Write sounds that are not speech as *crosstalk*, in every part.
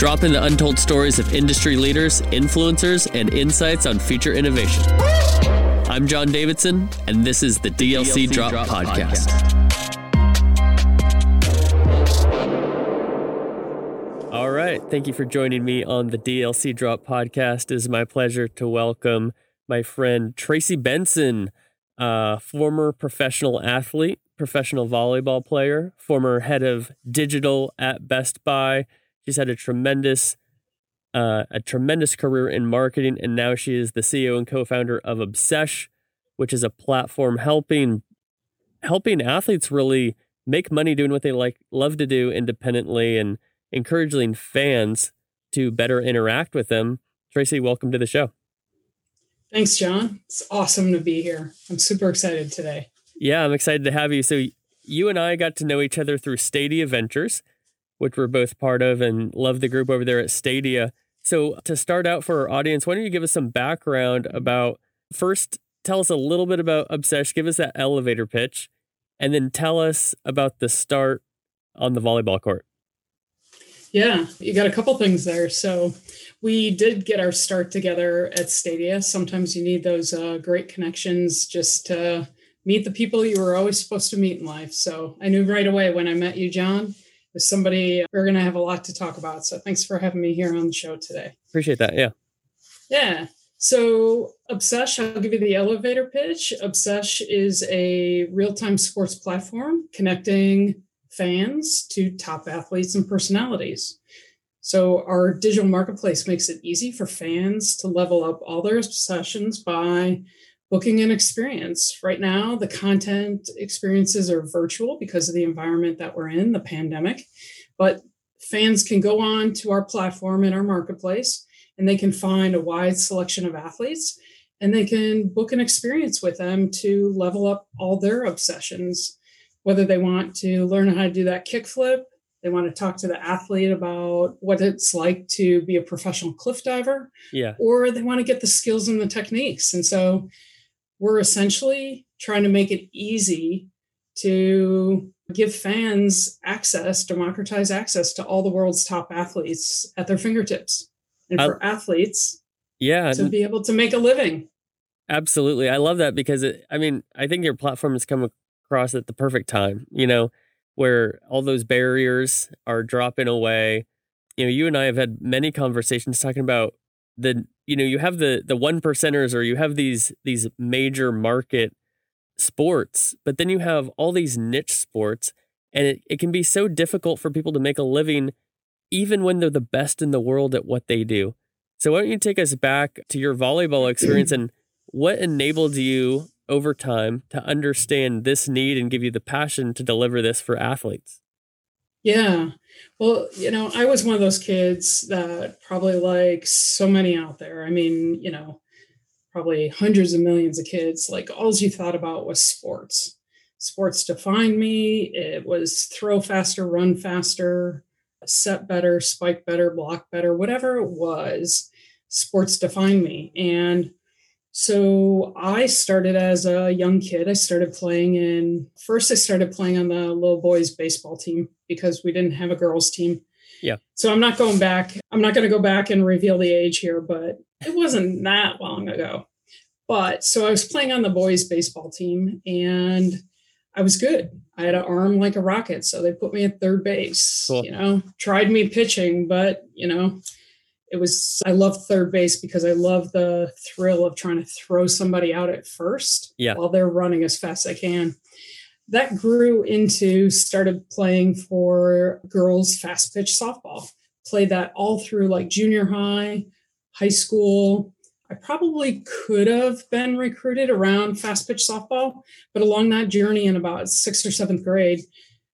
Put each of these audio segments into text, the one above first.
Drop in the untold stories of industry leaders, influencers, and insights on future innovation. I'm John Davidson, and this is the DLC, DLC Drop, Drop, Podcast. Podcast. All right. Thank you for joining me on the DLC Drop Podcast. It is my pleasure to welcome my friend Tracy Benson, uh, former professional athlete, professional volleyball player, former head of digital at Best Buy. She's had a tremendous uh, a tremendous career in marketing, and now she is the CEO and co-founder of Obsesh, which is a platform helping helping athletes really make money doing what they like love to do independently and encouraging fans to better interact with them. Tracy, welcome to the show. Thanks, John. It's awesome to be here. I'm super excited today. Yeah, I'm excited to have you. So you and I got to know each other through Stadia Ventures, which we're both part of and love the group over there at Stadia. So to start out for our audience, why don't you give us some background about first tell us a little bit about Obsesh, give us that elevator pitch, and then tell us about the start on the volleyball court. Yeah, you got a couple things there. So we did get our start together at Stadia. Sometimes you need those uh, great connections just to meet the people you were always supposed to meet in life. So I knew right away when I met you, John, was somebody we're going to have a lot to talk about. So thanks for having me here on the show today. Appreciate that. Yeah. Yeah. So Obsesh, I'll give you the elevator pitch. Obsesh is a real-time sports platform connecting fans to top athletes and personalities. So our digital marketplace makes it easy for fans to level up all their obsessions by booking an experience. Right now, the content experiences are virtual because of the environment that we're in, the pandemic. But fans can go on to our platform in our marketplace and they can find a wide selection of athletes and they can book an experience with them to level up all their obsessions whether they want to learn how to do that kickflip, they want to talk to the athlete about what it's like to be a professional cliff diver, yeah, or they want to get the skills and the techniques. And so we're essentially trying to make it easy to give fans access, democratize access to all the world's top athletes at their fingertips. And for athletes, yeah, to be able to make a living. Absolutely. I love that because it, I mean, I think your platform has come across at the perfect time, you know, where all those barriers are dropping away. You know, you and I have had many conversations talking about the, you know, you have the the one percenters or you have these these major market sports, but then you have all these niche sports and it, it can be so difficult for people to make a living even when they're the best in the world at what they do. So why don't you take us back to your volleyball experience and what enabled you over time to understand this need and give you the passion to deliver this for athletes? Yeah. Well, you know, I was one of those kids that probably like so many out there. I mean, you know, probably hundreds of millions of kids, like all you thought about was sports. Sports defined me. It was throw faster, run faster, set better, spike better, block better, whatever it was, sports defined me. And so I started as a young kid. I started playing in first I started playing on the little boys baseball team because we didn't have a girls team. Yeah. So I'm not going back. I'm not going to go back and reveal the age here, but it wasn't that long ago. But so I was playing on the boys baseball team and I was good. I had an arm like a rocket, so they put me at third base. Cool. You know, tried me pitching, but you know, it was I love third base because I love the thrill of trying to throw somebody out at first yeah. while they're running as fast as I can. That grew into started playing for girls fast pitch softball. Played that all through like junior high, high school. I probably could have been recruited around fast pitch softball, but along that journey in about sixth or seventh grade,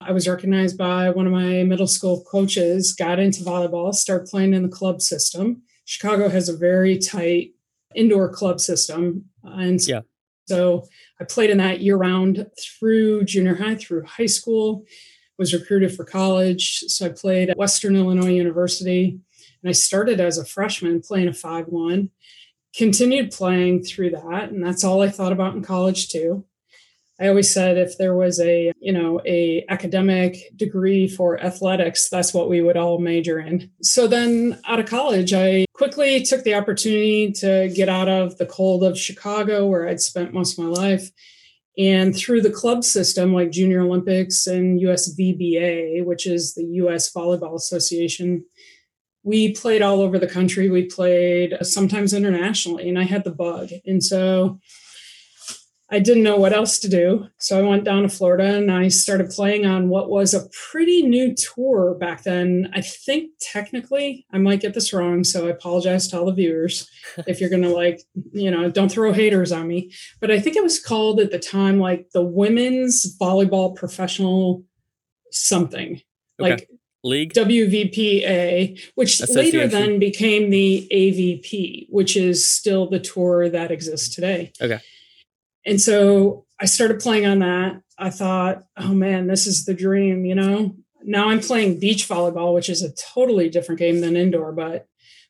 I was recognized by one of my middle school coaches, got into volleyball, started playing in the club system. Chicago has a very tight indoor club system. And yeah. so I played in that year round through junior high, through high school, was recruited for college. So I played at Western Illinois University. And I started as a freshman playing a 5 1, continued playing through that. And that's all I thought about in college, too I always said if there was a, you know, a academic degree for athletics, that's what we would all major in. So then out of college, I quickly took the opportunity to get out of the cold of Chicago where I'd spent most of my life. And through the club system like Junior Olympics and USVBA, which is the US Volleyball Association, we played all over the country. We played sometimes internationally, and I had the bug. And so I didn't know what else to do. So I went down to Florida and I started playing on what was a pretty new tour back then. I think technically, I might get this wrong. So I apologize to all the viewers *laughs* if you're going to like, you know, don't throw haters on me. But I think it was called at the time like the Women's Volleyball Professional something. Okay. Like League WVPA, which later then became the AVP, which is still the tour that exists today. Okay. And so I started playing on that. I thought, oh man, this is the dream, you know? Now I'm playing beach volleyball, which is a totally different game than indoor, but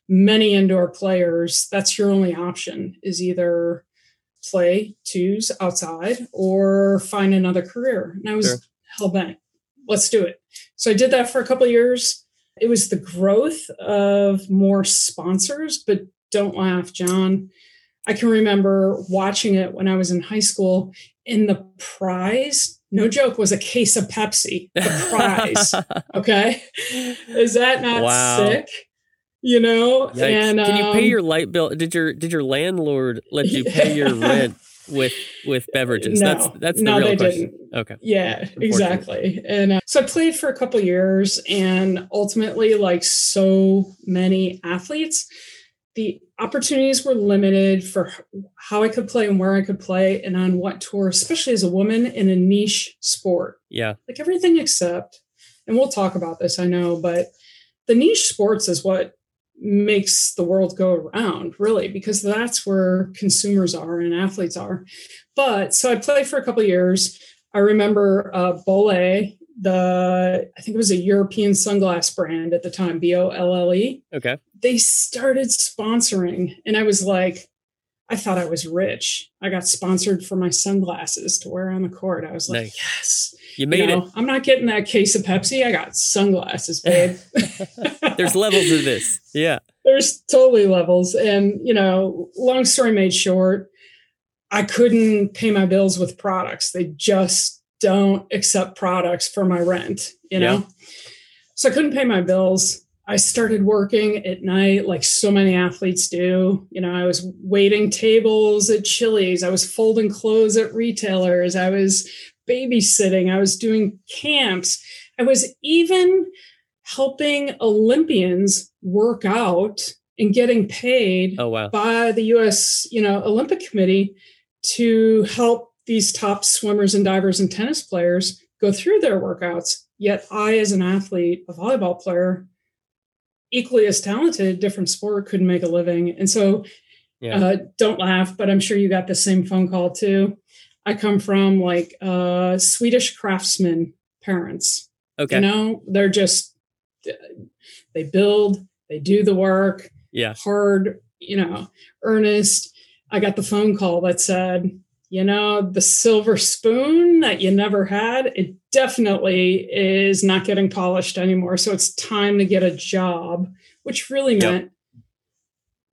many indoor players, that's your only option is either play twos outside or find another career. And I was sure. hell bent. Let's do it. So I did that for a couple years. It was the growth of more sponsors, but don't laugh, John. I can remember watching it when I was in high school, and the prize, no joke, was a case of Pepsi. The prize. *laughs* okay. Is that not wow. sick? You know, Yikes. and can you pay um, your light bill? Did your did your landlord let you pay your *laughs* rent with with beverages? No, that's that's the no, real they question. Didn't. Okay. Yeah, exactly. And uh, so I played for a couple years, and ultimately, like so many athletes, the opportunities were limited for how I could play and where I could play and on what tour, especially as a woman in a niche sport. Yeah. Like everything except, and we'll talk about this, I know, but the niche sports is what makes the world go around, really, because that's where consumers are and athletes are. But so I played for a couple years. I remember uh, Bolle the I think it was a European sunglass brand at the time, B O L L E. Okay. They started sponsoring, and I was like, I thought I was rich. I got sponsored for my sunglasses to wear on the court. I was like, nice. yes, you made you know, it. I'm not getting that case of Pepsi. I got sunglasses, babe. *laughs* *laughs* There's levels to this. Yeah. There's totally levels. And, you know, long story made short, I couldn't pay my bills with products. They just don't accept products for my rent, you know? Yeah. So I couldn't pay my bills. I started working at night like so many athletes do. You know, I was waiting tables at Chili's, I was folding clothes at retailers, I was babysitting, I was doing camps. I was even helping Olympians work out and getting paid oh, wow. by the US, you know, Olympic Committee to help these top swimmers and divers and tennis players go through their workouts. Yet I, as an athlete, a volleyball player, equally as talented, different sport, couldn't make a living. And so yeah. uh, don't laugh, but I'm sure you got the same phone call too. I come from like uh, Swedish craftsmen parents. Okay. You know, they're just, they build, they do the work. Yeah. Hard, you know, earnest. I got the phone call that said, you know, the silver spoon that you never had, it definitely is not getting polished anymore. So it's time to get a job, which really yep. meant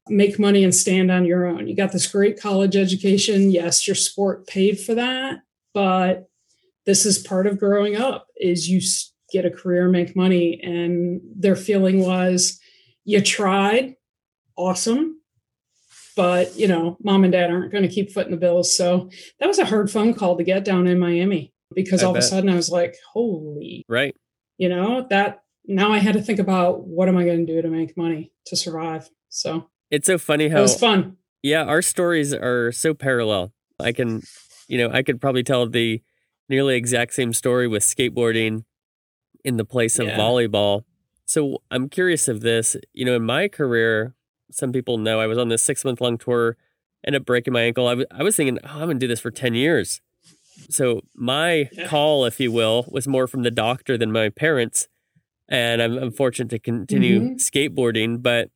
make money and stand on your own. You got this great college education. Yes, your sport paid for that, but this is part of growing up is you get a career, make money. And their feeling was you tried, awesome but you know, mom and dad aren't going to keep footing the bills. So that was a hard phone call to get down in Miami because I all bet. of a sudden I was like, holy, right. You know, that now I had to think about what am I going to do to make money to survive. So it's so funny how it was fun. Yeah, our stories are so parallel. I can, you know, I could probably tell the nearly exact same story with skateboarding in the place of yeah. volleyball. So I'm curious of this. You know, in my career, some people know I was on this six month long tour, ended up breaking my ankle. I, w- I was thinking, oh, I'm going to do this for 10 years. So my yeah. call, if you will, was more from the doctor than my parents. And I'm, I'm fortunate to continue mm-hmm. skateboarding. But,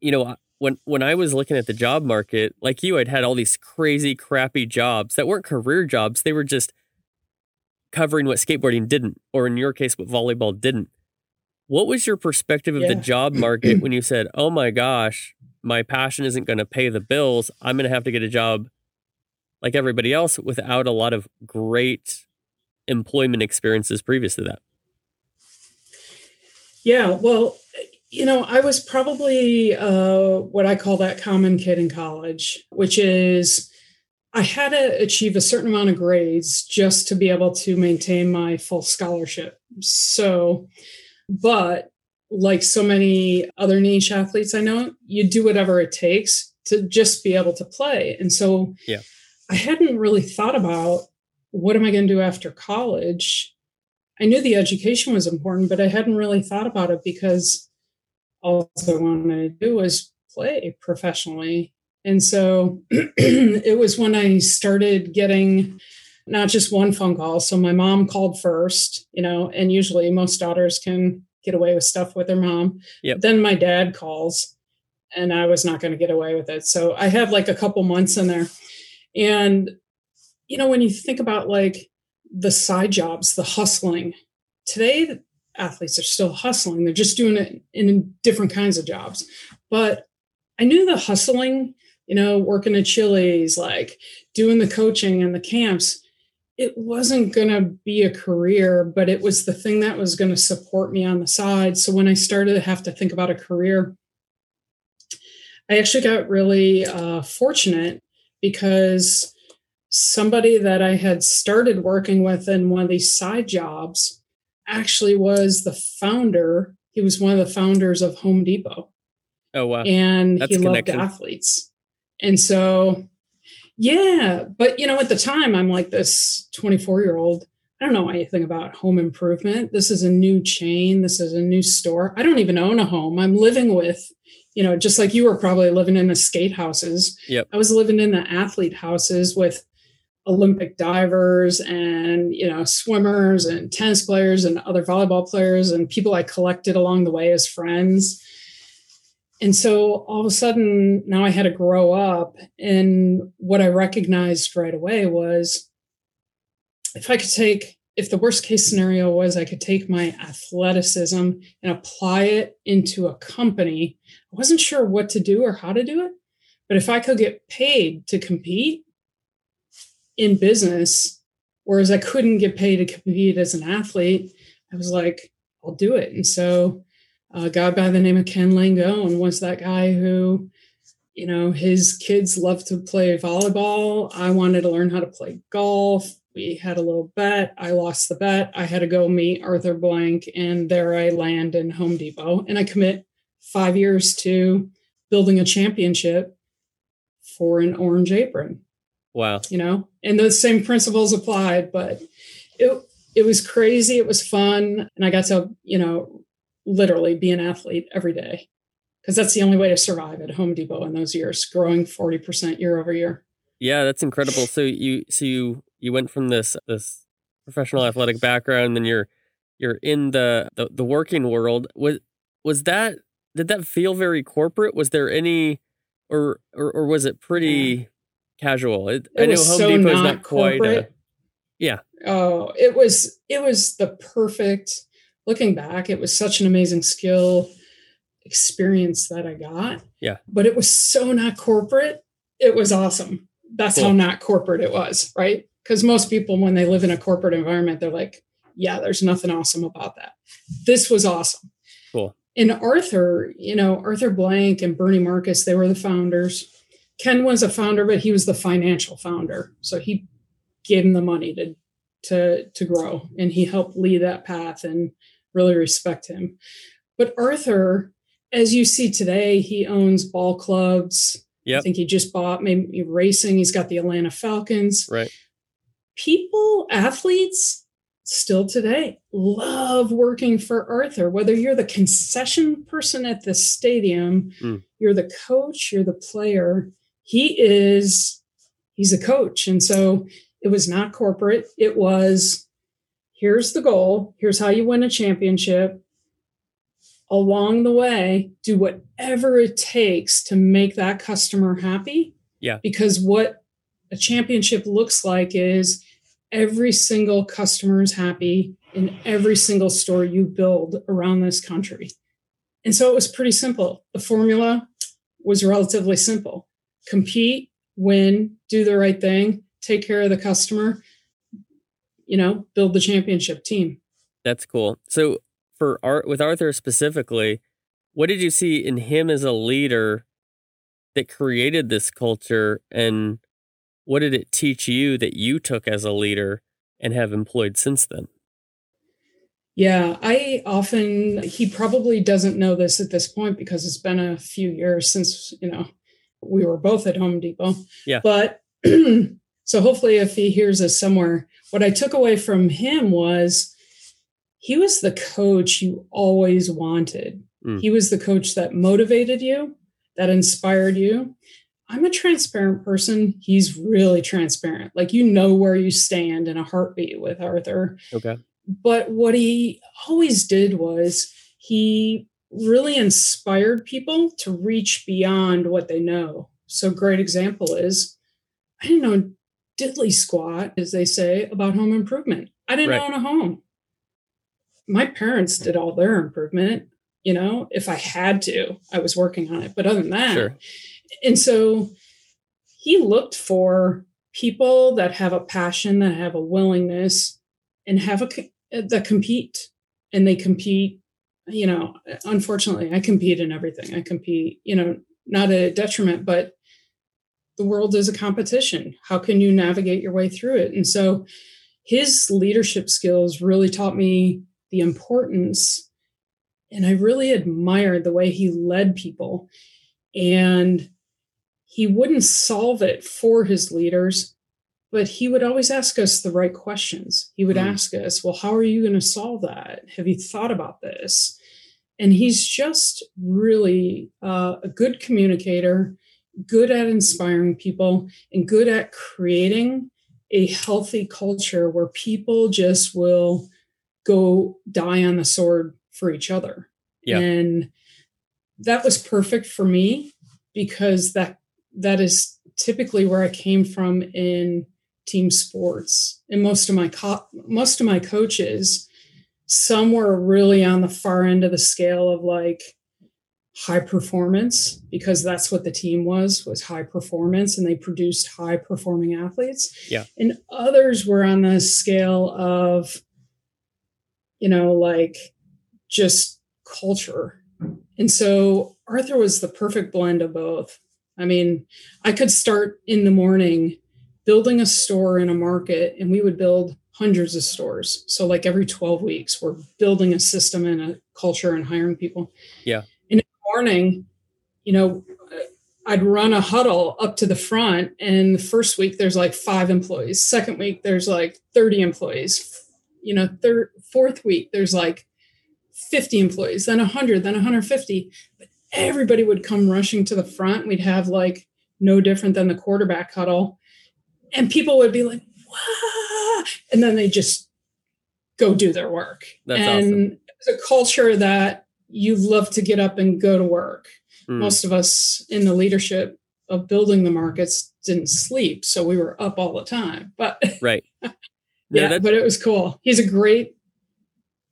you know, when when I was looking at the job market, like you, I'd had all these crazy, crappy jobs that weren't career jobs. They were just covering what skateboarding didn't, or in your case, what volleyball didn't. What was your perspective of Yeah. the job *clears throat* market when you said, "Oh my gosh, my passion isn't going to pay the bills. I'm going to have to get a job like everybody else without a lot of great employment experiences previous to that." Yeah, well, you know, I was probably uh, what I call that common kid in college, which is I had to achieve a certain amount of grades just to be able to maintain my full scholarship. So, but like so many other niche athletes I know, you do whatever it takes to just be able to play. And so, Yeah. I hadn't really thought about what am I going to do after college I knew the education was important, but I hadn't really thought about it because all I wanted to do was play professionally. And so *clears throat* it was when I started getting not just one phone call. So my mom called first, you know, and usually most daughters can get away with stuff with their mom. Yep. Then my dad calls and I was not going to get away with it. So I have like a couple months in there. And, you know, when you think about like the side jobs, the hustling, today athletes are still hustling. They're just doing it in different kinds of jobs. But I knew the hustling, you know, working at Chili's, like doing the coaching and the camps, it wasn't going to be a career, but it was the thing that was going to support me on the side. So when I started to have to think about a career, I actually got really uh, fortunate because somebody that I had started working with in one of these side jobs actually was the founder. He was one of the founders of Home Depot Oh wow. and That's he loved athletes. And so, yeah, but you know, at the time, I'm like this 24 year old. I don't know anything about home improvement. This is a new chain. This is a new store. I don't even own a home. I'm living with, you know, just like you were probably living in the skate houses. Yep. I was living in the athlete houses with Olympic divers and, you know, swimmers and tennis players and other volleyball players and people I collected along the way as friends and so all of a sudden now i had to grow up and what i recognized right away was if i could take if the worst case scenario was i could take my athleticism and apply it into a company i wasn't sure what to do or how to do it. But if i could get paid to compete in business whereas i couldn't get paid to compete as an athlete i was like i'll do it. And so a guy by the name of Ken Langone was that guy who, you know, his kids loved to play volleyball. I wanted to learn how to play golf. We had a little bet. I lost the bet. I had to go meet Arthur Blank, and there I land in Home Depot. And I commit five years to building a championship for an orange apron Wow. you know and those same principles applied but it it was crazy it was fun and i got to you know literally be an athlete every day because that's the only way to survive at home depot in those years growing 40% year over year Yeah, that's incredible. So you so you you went from this this professional athletic background, then you're you're in the, the the working world. Was was that did that feel very corporate? Was there any or or, or was it pretty casual? It, it I know Home so Depot is not, not quite a yeah. oh it was it was the perfect looking back it was such an amazing skill experience that i got. Yeah. but it was so not corporate it was awesome. That's how not corporate it was right? Because most people when they live in a corporate environment they're like yeah there's nothing awesome about that. This was awesome. Cool. and arthur you know arthur blank and bernie marcus they were the founders. Ken was a founder but he was the financial founder. So he gave him the money to to to grow and he helped lead that path and really respect him. But arthur as you see today he owns ball clubs. I think he just bought maybe racing. He's got the atlanta falcons. Right. people athletes still today love working for arthur. Whether you're the concession person at the stadium Mm. you're the coach you're the player he is he's a coach. And so it was not corporate. It was here's the goal here's how you win a championship along the way, do whatever it takes to make that customer happy. Yeah. Because what a championship looks like is every single customer is happy in every single store you build around this country. And so it was pretty simple. The formula was relatively simple compete, win, do the right thing, take care of the customer, you know, build the championship team. That's cool. So for art with Arthur specifically, what did you see in him as a leader that created this culture and what did it teach you that you took as a leader and have employed since then? Yeah, I often, he probably doesn't know this at this point because it's been a few years since, you know, we were both at Home Depot. Yeah. But *clears throat* so hopefully, if he hears us somewhere, what I took away from him was he was the coach you always wanted. Mm. He was the coach that motivated you, that inspired you. I'm a transparent person. He's really transparent. Like you know where you stand in a heartbeat with Arthur. Okay. But what he always did was he really inspired people to reach beyond what they know. So, great example is I didn't know diddly squat, as they say, about home improvement. I didn't Right. own a home. My parents did all their improvement. You know, if I had to, I was working on it. But other than that, Sure. and so he looked for people that have a passion, that have a willingness, and have a that compete, and they compete. You know, unfortunately, I compete in everything. I compete. You know, not a detriment, but the world is a competition. How can you navigate your way through it? And so, his leadership skills really taught me the importance, and I really admired the way he led people and he wouldn't solve it for his leaders but he would always ask us the right questions he would Mm. ask us well how are you going to solve that have you thought about this and he's just really uh, a good communicator good at inspiring people and good at creating a healthy culture where people just will go die on the sword for each other Yeah. and that was perfect for me because that that is typically where I came from in team sports. And most of my co- most of my coaches, some were really on the far end of the scale of like high performance because that's what the team was was high performance and they produced high performing athletes. Yeah. And others were on the scale of you know like just culture and so Arthur was the perfect blend of both. I mean, I could start in the morning building a store in a market, and we would build hundreds of stores. So, like every 12 weeks, we're building a system and a culture and hiring people. Yeah. Morning, you know, I'd run a huddle up to the front, and the first week there's like five employees. Second week there's like 30 employees. You know, third, fourth week there's like 50 employees, then 100, then 150. But everybody would come rushing to the front. We'd have like no different than the quarterback huddle. And people would be like, Wah! and then they just go do their work. That's and awesome. it's a culture that you love to get up and go to work. Mm. Most of us in the leadership of building the markets didn't sleep. So we were up all the time. But *laughs* Right. Yeah, but it was cool. He's a great,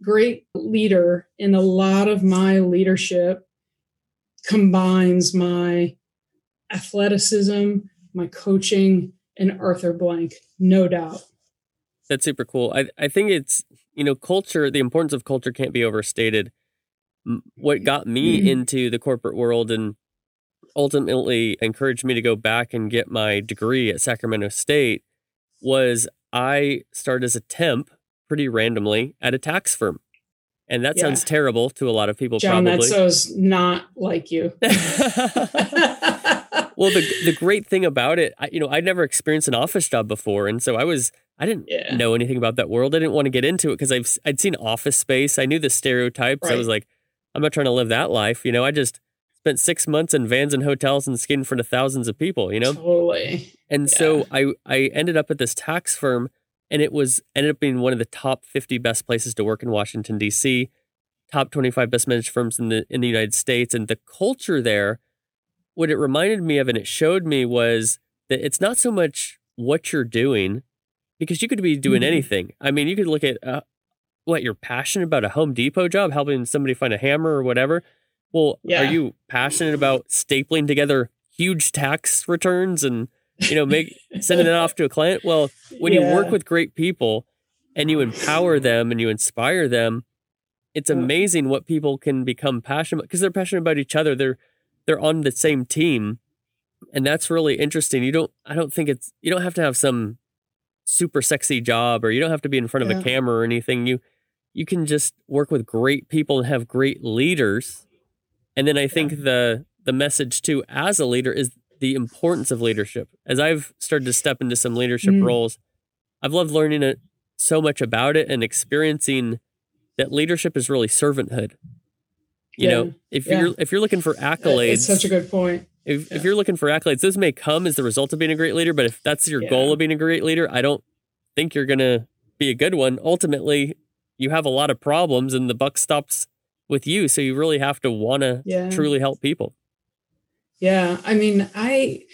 great leader, and a lot of my leadership combines my athleticism, my coaching, and Arthur Blank, no doubt. That's super cool. I I think it's you know culture. The importance of culture can't be overstated. What got me Mhm. into the corporate world and ultimately encouraged me to go back and get my degree at Sacramento State was I started as a temp pretty randomly at a tax firm, and that Yeah. sounds terrible to a lot of people. John, probably. that's so's not like you. *laughs* *laughs* well, the the great thing about it, I, you know, I'd never experienced an office job before, and so I was I didn't Yeah. know anything about that world. I didn't want to get into it because I've I'd seen Office Space. I knew the stereotypes. I was like, I'm not trying to live that life. You know, I just spent six months in vans and hotels and skating in front of thousands of people. You know, totally. and so I I ended up at this tax firm, and it was ended up being one of the top 50 best places to work in Washington D.C. top 25 best managed firms in the in the United States and the culture there what it reminded me of and it showed me was that it's not so much what you're doing because you could be doing Mhm. anything. I mean, you could look at uh, what you're passionate about a Home Depot job, helping somebody find a hammer or whatever. Well, Yeah. are you passionate about stapling together huge tax returns and you know make *laughs* sending it off to a client? Well, when you work with great people and you empower them and you inspire them, it's amazing what people can become passionate because they're passionate about each other. They're they're on the same team. And that's really interesting. You don't I don't think it's you don't have to have some super sexy job or you don't have to be in front of Yeah. a camera or anything. You you can just work with great people and have great leaders. And then I think the the message too as a leader is the importance of leadership. As I've started to step into some leadership Mm. roles, I've loved learning it so much about it and experiencing that leadership is really servanthood. You Yeah. know, if Yeah. you're if you're looking for accolades, It's such a good point. if, Yeah. if you're looking for accolades, those may come as the result of being a great leader. But if that's your goal of being a great leader, I don't think you're gonna be a good one. Ultimately, you have a lot of problems, and the buck stops with you. So you really have to want to Yeah. truly help people. Yeah, I mean, I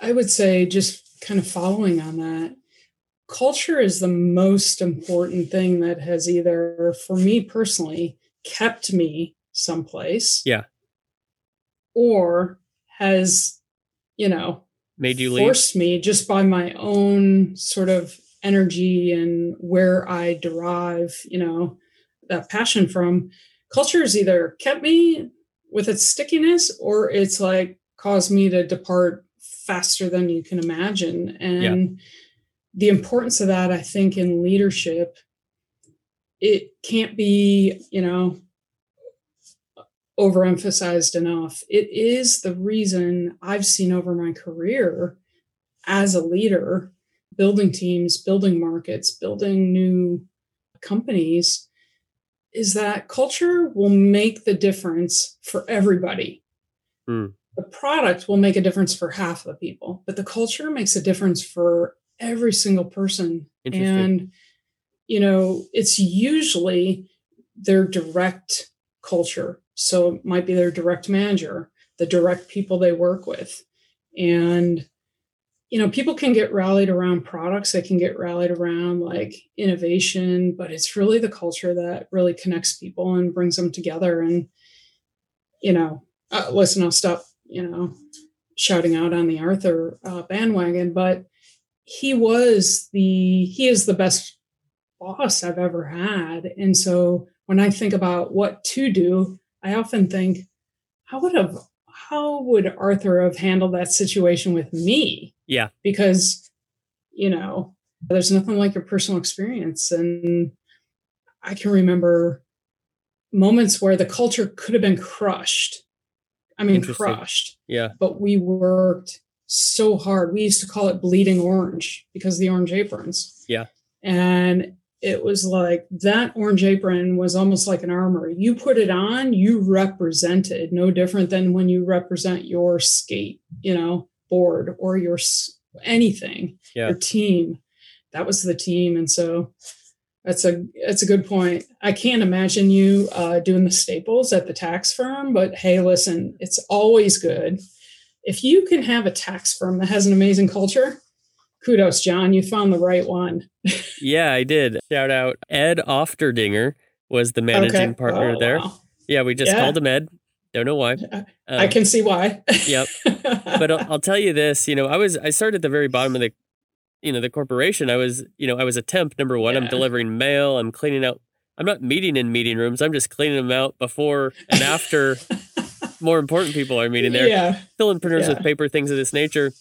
I would say just kind of following on that, culture is the most important thing that has either for me personally kept me someplace. Yeah. Or has, you know, Made you leave. me just by my own sort of energy and where I derive, you know, that passion from. Culture has either kept me with its stickiness or it's like caused me to depart faster than you can imagine. And the importance of that, I think, in leadership, it can't be, you know, overemphasized enough. It is the reason I've seen over my career as a leader, building teams, building markets, building new companies, is that culture will make the difference for everybody. Hmm. The product will make a difference for half of the people, but the culture makes a difference for every single person. And, you know, it's usually their direct culture. So it might be their direct manager, the direct people they work with. And, you know, people can get rallied around products, they can get rallied around like innovation, but it's really the culture that really connects people and brings them together. And, you know, uh, listen, I'll stop, you know, shouting out on the Arthur uh, bandwagon, but he was the, he is the best boss I've ever had. And so when I think about what to do, I often think, how would have how would Arthur have handled that situation with me? Yeah. Because, you know, there's nothing like your personal experience. And I can remember moments where the culture could have been crushed. I mean, crushed, yeah. but we worked so hard. We used to call it bleeding orange because of the orange aprons. Yeah. And it was like that orange apron was almost like an armor. You put it on, you represented no different than when you represent your skate, you know, board or your anything, Yeah. your team. That was the team, and so that's a that's a good point. I can't imagine you uh, doing the staples at the tax firm, but hey, listen, it's always good if you can have a tax firm that has an amazing culture. Kudos, John. You found the right one. *laughs* Yeah, I did. Shout out Ed Ofterdinger was the managing partner Oh, there. wow. Yeah, we just Yeah. called him Ed. Don't know why. *laughs* I Um, can see why. Yep. *laughs* but I'll, I'll tell you this. You know, I was I started at the very bottom of the, you know, the corporation. I was, you know, I was a temp. Number one, I'm delivering mail. I'm cleaning out. I'm not meeting in meeting rooms. I'm just cleaning them out before and after. *laughs* more important people are meeting there. Yeah. filling printers Yeah. with paper, things of this nature.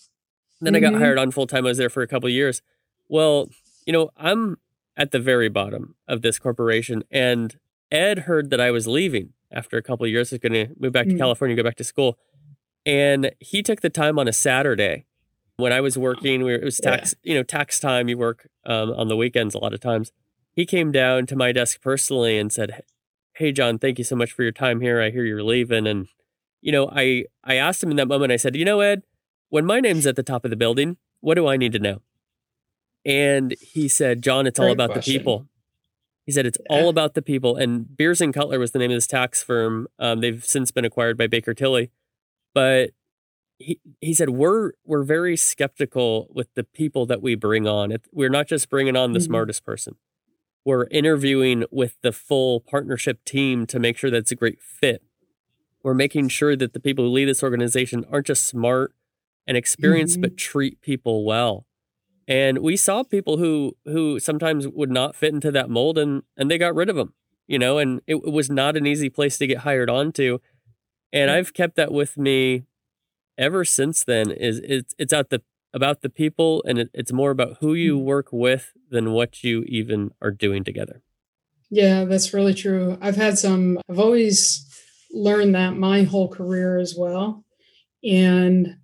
Then I got Mhm. hired on full time. I was there for a couple of years. Well, you know, I'm at the very bottom of this corporation, and Ed heard that I was leaving after a couple of years. I was going to move back to Mm. California, go back to school, and he took the time on a Saturday when I was working. We were, it was Yeah. tax, you know, tax time. You work um, on the weekends a lot of times. He came down to my desk personally and said, "Hey, John, thank you so much for your time here. I hear you're leaving." And you know, I I asked him in that moment. I said, "You know, Ed, when my name's at the top of the building, what do I need to know?" And he said, "John, it's all about question. the people." He said it's all about the people. And Beers and Cutler was the name of this tax firm. Um, they've since been acquired by Baker Tilly, but he he said we're we're very skeptical with the people that we bring on. We're not just bringing on the mm-hmm. smartest person. We're interviewing with the full partnership team to make sure that it's a great fit. We're making sure that the people who lead this organization aren't just smart and experienced, mm-hmm. but treat people well and we saw people who who sometimes would not fit into that mold and and they got rid of them you know and it, it was not an easy place to get hired onto. And i've kept that with me ever since then is it's it's out the about the people and it, it's more about who you mm-hmm. work with than what you even are doing together. Yeah that's really true. I've had some i've always learned that my whole career as well. And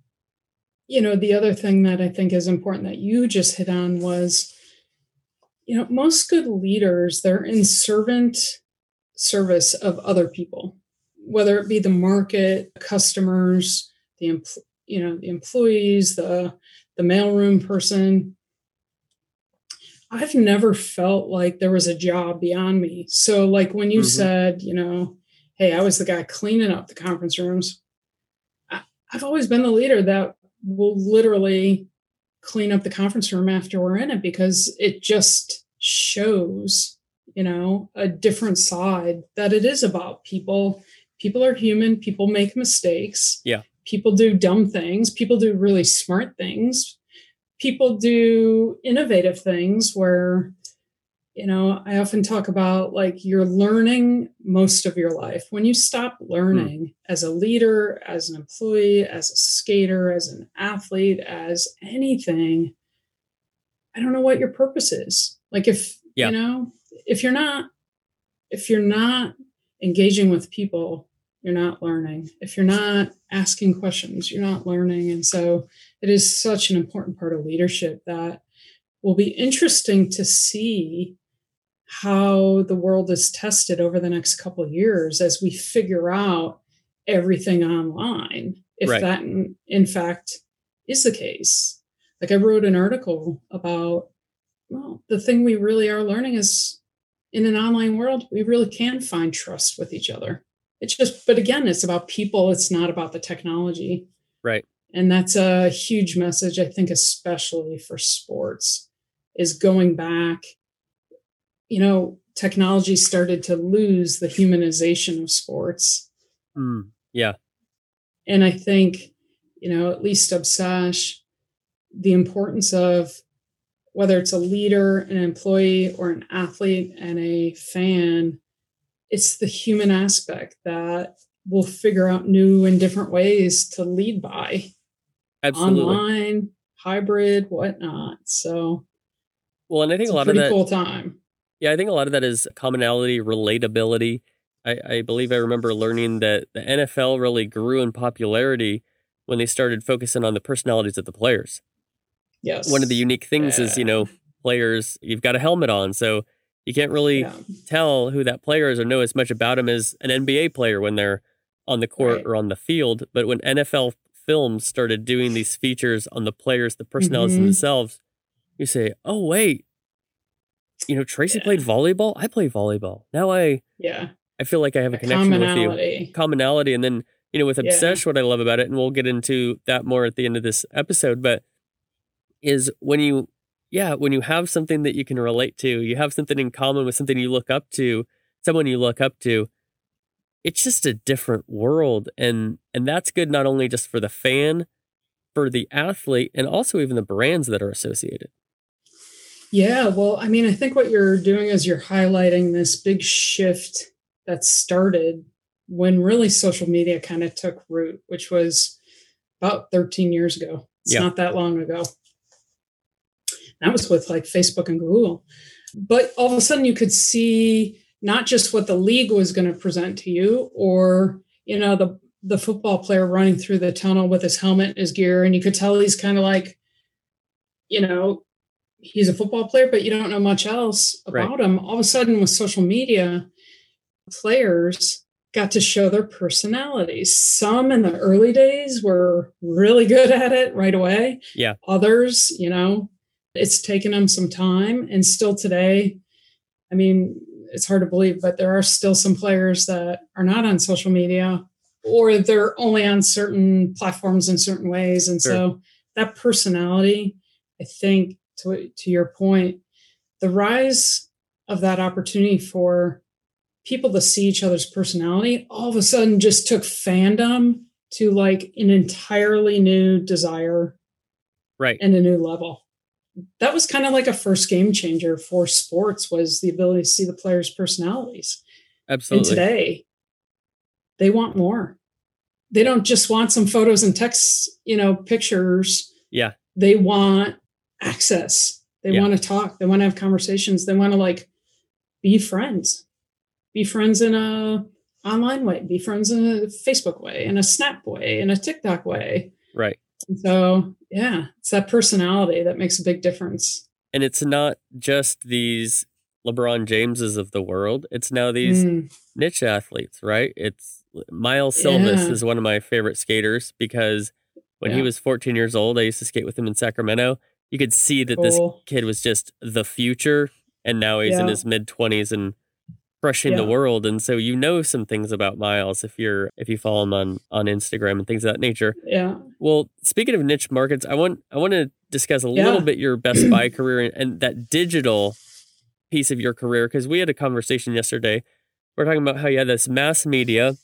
you know, the other thing that I think is important that you just hit on was, you know, most good leaders, they're in servant service of other people, whether it be the market, customers, the you know, the employees, the the mailroom person. I've never felt like there was a job beyond me. So like when you mm-hmm. said, you know, hey, I was the guy cleaning up the conference rooms. I, I've always been the leader that we'll literally clean up the conference room after we're in it because it just shows you know a different side that it is about people. People are human. People make mistakes. Yeah. People do dumb things. People do really smart things. People do innovative things where you know i often talk about like you're learning most of your life when you stop hmm. learning mm. as a leader as an employee as a skater as an athlete as anything i don't know what your purpose is like if yeah. you know if you're not if you're not engaging with people you're not learning if you're not asking questions you're not learning and so it is such an important part of leadership that will be interesting to see how the world is tested over the next couple of years as we figure out everything online if right. that in, in, fact is the case. Like i wrote an article about well the thing we really are learning is in an online world we really can find trust with each other. It's just but again it's about people it's not about the technology. Right. And that's a huge message i think especially for sports is going back you know, technology started to lose the humanization of sports. Mm, yeah. And I think, you know, at least Obsesh, the importance of whether it's a leader, an employee, or an athlete and a fan, it's the human aspect that we'll figure out new and different ways to lead by. Absolutely. Online, hybrid, whatnot. So, well, and I think a lot of that cool time. Yeah, I think a lot of that is commonality, relatability. I, I believe I remember learning that the NFL really grew in popularity when they started focusing on the personalities of the players. Yes. One of the unique things yeah. is, you know, players, you've got a helmet on. So you can't really yeah. tell who that player is or know as much about him as an NBA player when they're on the court right. or on the field. But when NFL films started doing these features on the players, the personalities mm-hmm. themselves, you say, oh, wait, you know, Tracy yeah. played volleyball. I play volleyball. Now I yeah. I feel like I have a, a connection with you. Commonality. And then, you know, with Obsesh, yeah. what I love about it, and we'll get into that more at the end of this episode, but is when you yeah, when you have something that you can relate to, you have something in common with something you look up to, someone you look up to, it's just a different world. And and that's good not only just for the fan, for the athlete, and also even the brands that are associated. Yeah, well, I mean, I think what you're doing is you're highlighting this big shift that started when really social media kind of took root, which was about 13 years ago. It's yeah. not that long ago. That was with like Facebook and Google. But all of a sudden you could see not just what the league was going to present to you or, you know, the the football player running through the tunnel with his helmet and his gear and you could tell he's kind of like you know he's a football player, but you don't know much else about right. him. All of a sudden, with social media, players got to show their personalities. Some in the early days were really good at it right away. Yeah. Others, you know, it's taken them some time. And still today, I mean, it's hard to believe, but there are still some players that are not on social media or they're only on certain platforms in certain ways. And sure. so that personality, I think, to, to your point, the rise of that opportunity for people to see each other's personality all of a sudden just took fandom to like an entirely new desire right. and a new level. That was kind of like a first game changer for sports was the ability to see the players personalities. Absolutely. and today they want more. They don't just want some photos and text you know pictures. Yeah. They want access they yeah. want to talk they want to have conversations they want to like be friends be friends in a online way be friends in a facebook way in a snap way in a tiktok way right and so yeah it's that personality that makes a big difference and it's not just these lebron jameses of the world it's now these mm. niche athletes right it's miles silvas yeah. is one of my favorite skaters because when yeah. he was 14 years old i used to skate with him in sacramento you could see that cool. this kid was just the future and now he's yeah. in his mid 20s and crushing yeah. the world and so you know some things about miles if you're if you follow him on on instagram and things of that nature yeah well speaking of niche markets i want i want to discuss a yeah. little bit your best buy *clears throat* career and, and that digital piece of your career because we had a conversation yesterday we're talking about how you had this mass media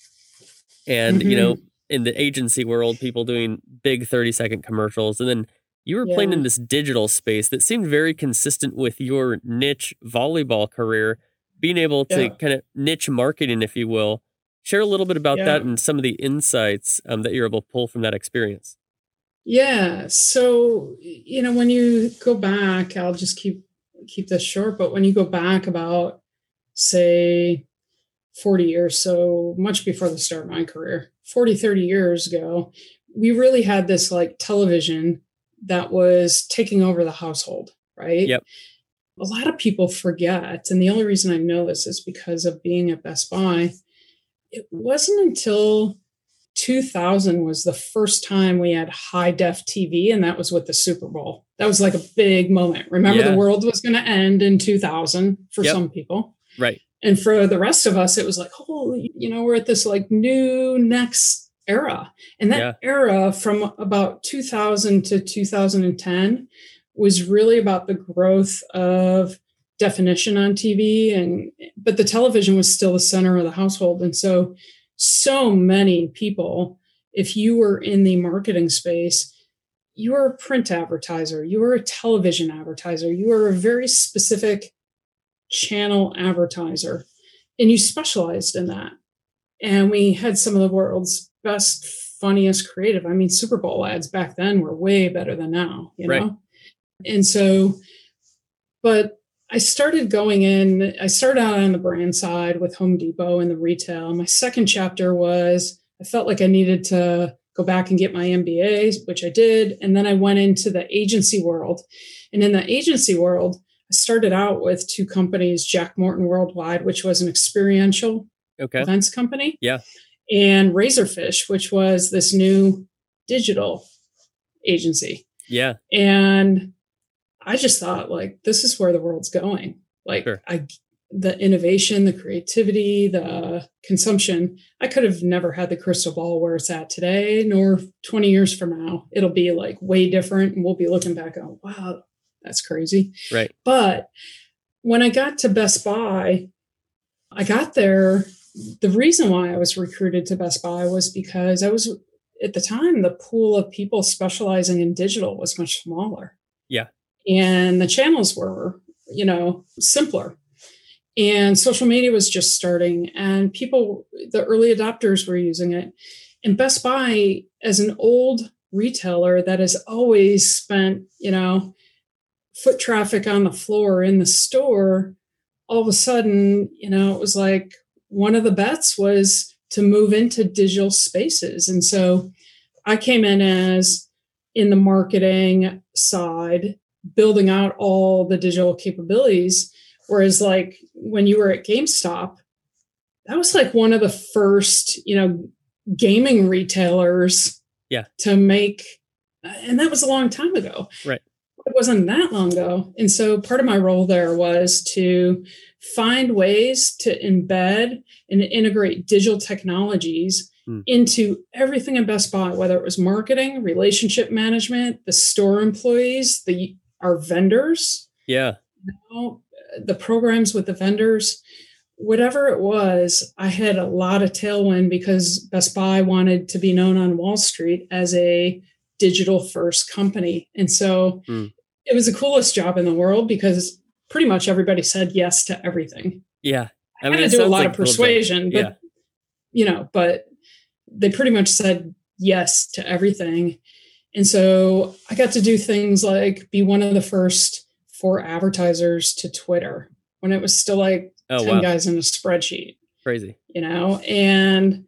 and mm-hmm. you know in the agency world people doing big 30 second commercials and then you were yeah. playing in this digital space that seemed very consistent with your niche volleyball career being able to yeah. kind of niche marketing, if you will. Share a little bit about yeah. that and some of the insights um, that you're able to pull from that experience. Yeah. So, you know, when you go back, I'll just keep keep this short, but when you go back about say 40 years, so much before the start of my career, 40, 30 years ago, we really had this like television that was taking over the household, right? Yep a lot of people forget, and the only reason I know this is because of being at Best Buy. It wasn't until 2000 was the first time we had high def TV, and that was with the Super Bowl. That was like a big moment. Remember, yeah. the world was going to end in 2000 for yep. some people. Right. And for the rest of us, it was like, holy, you know, we're at this like new next era. And that yeah. era from about 2000 to 2010 was really about the growth of definition on TV and but the television was still the center of the household and so so many people if you were in the marketing space you were a print advertiser you were a television advertiser you were a very specific channel advertiser and you specialized in that and we had some of the world's best funniest creative i mean super bowl ads back then were way better than now you know. And so, but I started going in, I started out on the brand side with Home Depot and the retail. My second chapter was I felt like I needed to go back and get my MBA, which I did. And then I went into the agency world. And in the agency world, I started out with two companies, Jack Morton Worldwide, which was an experiential okay. events company. Yeah. And Razorfish, which was this new digital agency. Yeah. And I just thought like this is where the world's going. Like sure. I the innovation, the creativity, the consumption. I could have never had the crystal ball where it's at today, nor 20 years from now. It'll be like way different. And we'll be looking back on, wow, that's crazy. Right. But when I got to Best Buy, I got there. The reason why I was recruited to Best Buy was because I was at the time, the pool of people specializing in digital was much smaller. Yeah. And the channels were you know simpler. And social media was just starting and people the early adopters were using it. And best buy as an old retailer that has always spent you know foot traffic on the floor in the store all of a sudden you know it was like one of the bets was to move into digital spaces and so i came in as in the marketing side building out all the digital capabilities. Whereas, like when you were at GameStop, that was like one of the first, you know, gaming retailers yeah. to make, and that was a long time ago. Right. it wasn't that long ago. And so part of my role there was to find ways to embed and integrate digital technologies mm. into everything in Best Buy, whether it was marketing, relationship management, the store employees, the our vendors. Yeah. You know, the programs with the vendors, whatever it was, I had a lot of tailwind because Best Buy wanted to be known on Wall Street as a digital first company. And so mm. it was the coolest job in the world because pretty much everybody said yes to everything. Yeah. I, mean, had to do a lot like of persuasion, cool but you know, but they pretty much said yes to everything. And so I got to do things like be one of the first four advertisers to Twitter when it was still like oh, 10 wow. guys in a spreadsheet. Crazy. You know, and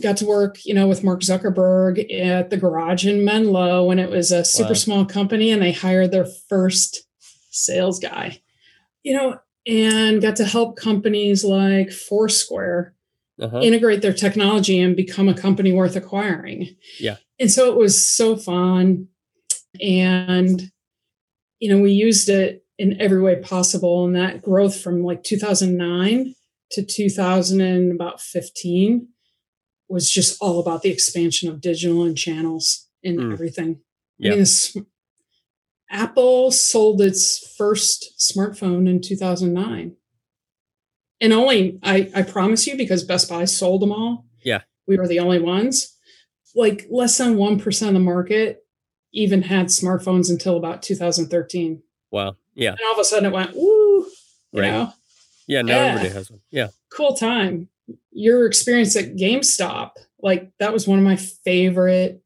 got to work, you know, with Mark Zuckerberg at the garage in Menlo when it was a super wow. small company and they hired their first sales guy. You know, and got to help companies like Foursquare uh-huh. integrate their technology and become a company worth acquiring. Yeah. And so it was so fun. And, you know, we used it in every way possible. And that growth from like 2009 to 2015 was just all about the expansion of digital and channels and mm. everything. Yeah. I mean, this, Apple sold its first smartphone in 2009. And only, I, I promise you, because Best Buy sold them all. Yeah. We were the only ones. Like less than 1% of the market even had smartphones until about 2013. Wow. Yeah. And all of a sudden it went, woo. right. Know? Yeah. Now yeah. everybody has one. Yeah. Cool time. Your experience at GameStop, like that was one of my favorite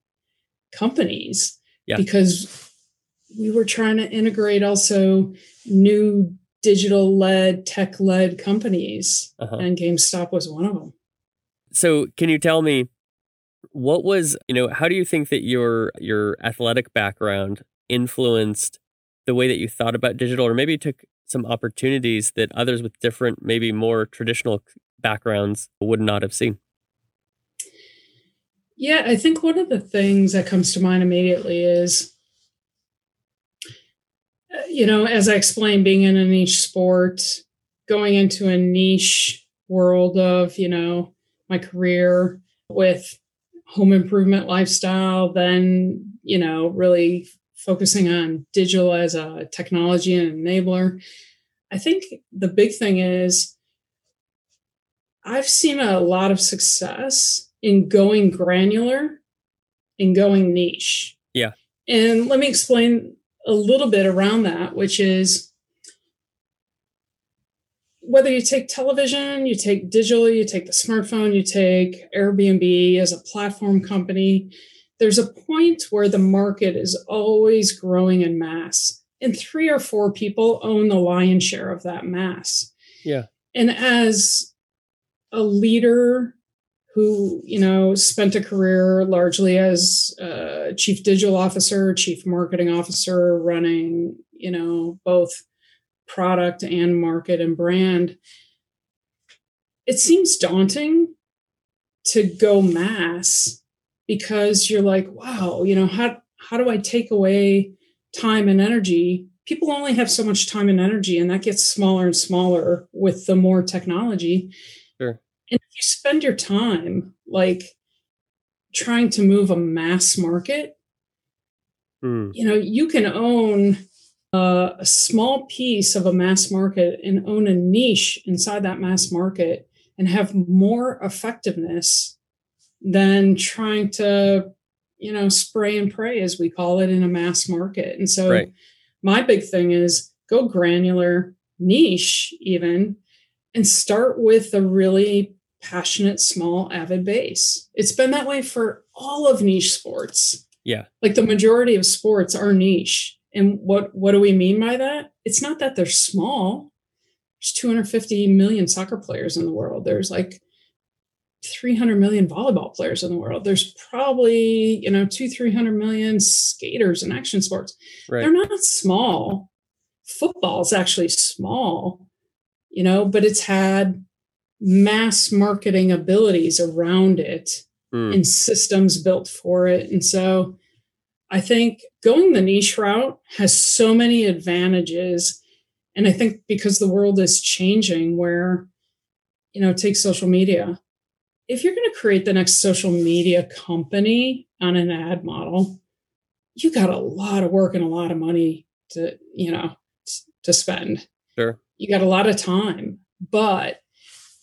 companies. Yeah. Because we were trying to integrate also new digital led, tech led companies, uh-huh. and GameStop was one of them. So, can you tell me what was, you know, how do you think that your your athletic background influenced the way that you thought about digital or maybe took some opportunities that others with different maybe more traditional backgrounds would not have seen? Yeah, I think one of the things that comes to mind immediately is you know, as I explained, being in a niche sport, going into a niche world of, you know, my career with home improvement lifestyle, then, you know, really focusing on digital as a technology and enabler. I think the big thing is I've seen a lot of success in going granular and going niche. Yeah. And let me explain a little bit around that, which is whether you take television, you take digital, you take the smartphone, you take Airbnb as a platform company, there's a point where the market is always growing in mass, and three or four people own the lion's share of that mass. Yeah. And as a leader who you know spent a career largely as uh, chief digital officer chief marketing officer running you know both product and market and brand. It seems daunting to go mass because you're like wow you know how how do i take away time and energy? People only have so much time and energy and that gets smaller and smaller with the more technology you spend your time like trying to move a mass market, mm. you know, you can own uh, a small piece of a mass market and own a niche inside that mass market and have more effectiveness than trying to, you know, spray and pray, as we call it in a mass market. And so, right. my big thing is go granular, niche, even, and start with a really passionate, small, avid base. It's been that way for all of niche sports. Yeah. Like the majority of sports are niche. And what what do we mean by that? It's not that they're small. There's 250 million soccer players in the world. There's like 300 million volleyball players in the world. There's probably, you know, two, 300 million skaters in action sports. Right. They're not small. Football is actually small, you know, but it's had mass marketing abilities around it mm. and systems built for it. And so I think going the niche route has so many advantages. And I think because the world is changing, where, you know, take social media. If you're going to create the next social media company on an ad model, you got a lot of work and a lot of money to, you know, to spend. Sure. You got a lot of time. But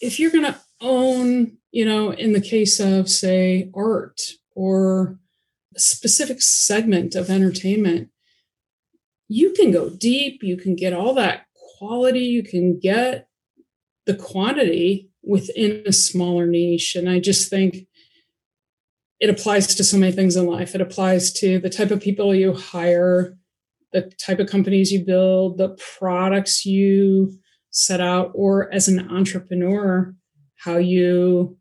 if you're going to own, you know, in the case of, say, art or a specific segment of entertainment, you can go deep, you can get all that quality, you can get the quantity within a smaller niche. And I just think it applies to so many things in life. It applies to the type of people you hire, the type of companies you build, the products you set out, or as an entrepreneur, how you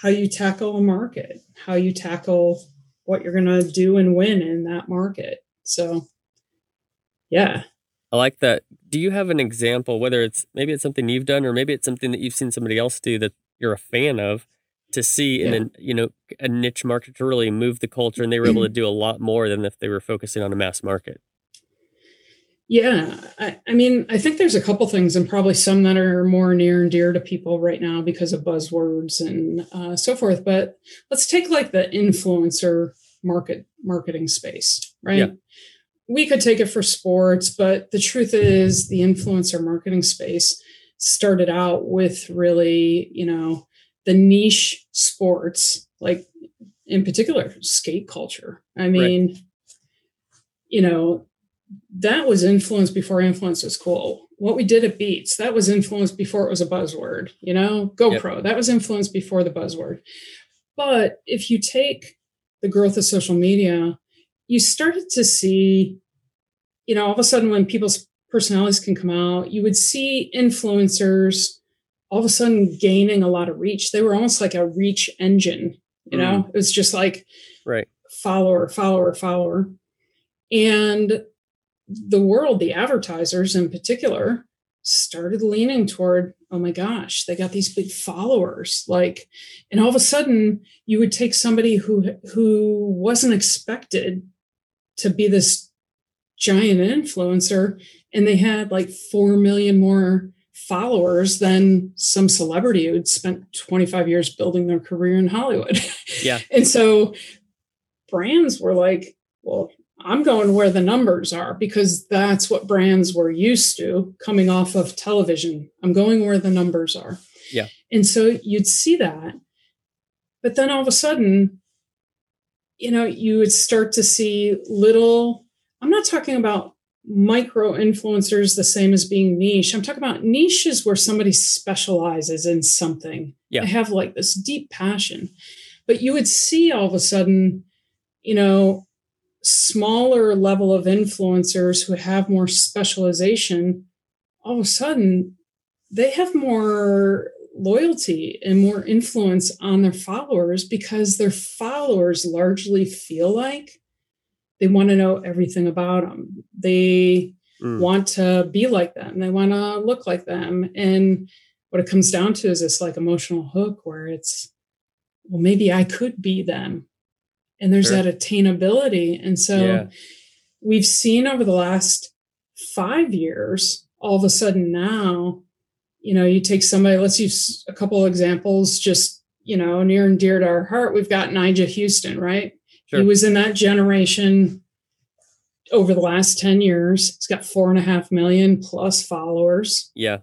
how you tackle a market, how you tackle what you're going to do and win in that market. So, yeah. I like that. Do you have an example, whether it's maybe it's something you've done or maybe it's something that you've seen somebody else do that you're a fan of to see yeah. in a, you know, a niche market to really move the culture and they were able to *clears throat* do a lot more than if they were focusing on a mass market? Yeah, I, I, mean, I think there's a couple things, and probably some that are more near and dear to people right now because of buzzwords and uh, so forth. But let's take like the influencer market marketing space, right? Yeah. We could take it for sports, but the truth is, the influencer marketing space started out with really, you know, the niche sports, like in particular, skate culture. I mean, right. you know, that was influenced before influence was cool. What we did at Beats, that was influenced before it was a buzzword. You know, GoPro, yep. that was influenced before the buzzword. But if you take the growth of social media, you started to see, you know, all of a sudden when people's personalities can come out, you would see influencers all of a sudden gaining a lot of reach. They were almost like a reach engine, you know, mm. it was just like right follower, follower, follower. And the world, the advertisers in particular, started leaning toward, oh my gosh, they got these big followers. Like, and all of a sudden you would take somebody who who wasn't expected to be this giant influencer, and they had like four million more followers than some celebrity who'd spent 25 years building their career in Hollywood. Yeah. *laughs* and so brands were like, well, I'm going where the numbers are because that's what brands were used to coming off of television. I'm going where the numbers are. Yeah. And so you'd see that. But then all of a sudden, you know, you would start to see little, I'm not talking about micro influencers the same as being niche. I'm talking about niches where somebody specializes in something. Yeah. They have like this deep passion. But you would see all of a sudden, you know, smaller level of influencers who have more specialization, all of a sudden they have more loyalty and more influence on their followers because their followers largely feel like they want to know everything about them. They mm. want to be like them. They want to look like them. And what it comes down to is this like emotional hook where it's, well, maybe I could be them and there's sure. that attainability. And so yeah. we've seen over the last five years, all of a sudden now, you know, you take somebody, let's use a couple examples, just, you know, near and dear to our heart. We've got Nyjah Huston, right? Sure. He was in that generation over the last 10 years. He's got four and a half million plus followers. Yeah.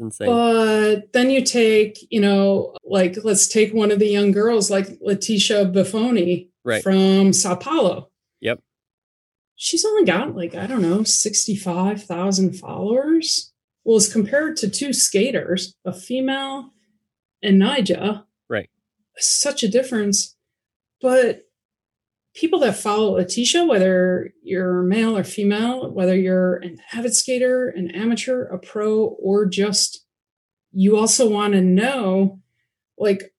Insane. But then you take, you know, like let's take one of the young girls like Leticia Bufoni right. from Sao Paulo. Yep. She's only got like, I don't know, 65,000 followers. Well, as compared to two skaters, a female and Nyjah. Right. Such a difference. But people that follow Leticia, whether you're male or female, whether you're an avid skater, an amateur, a pro, or just you also want to know like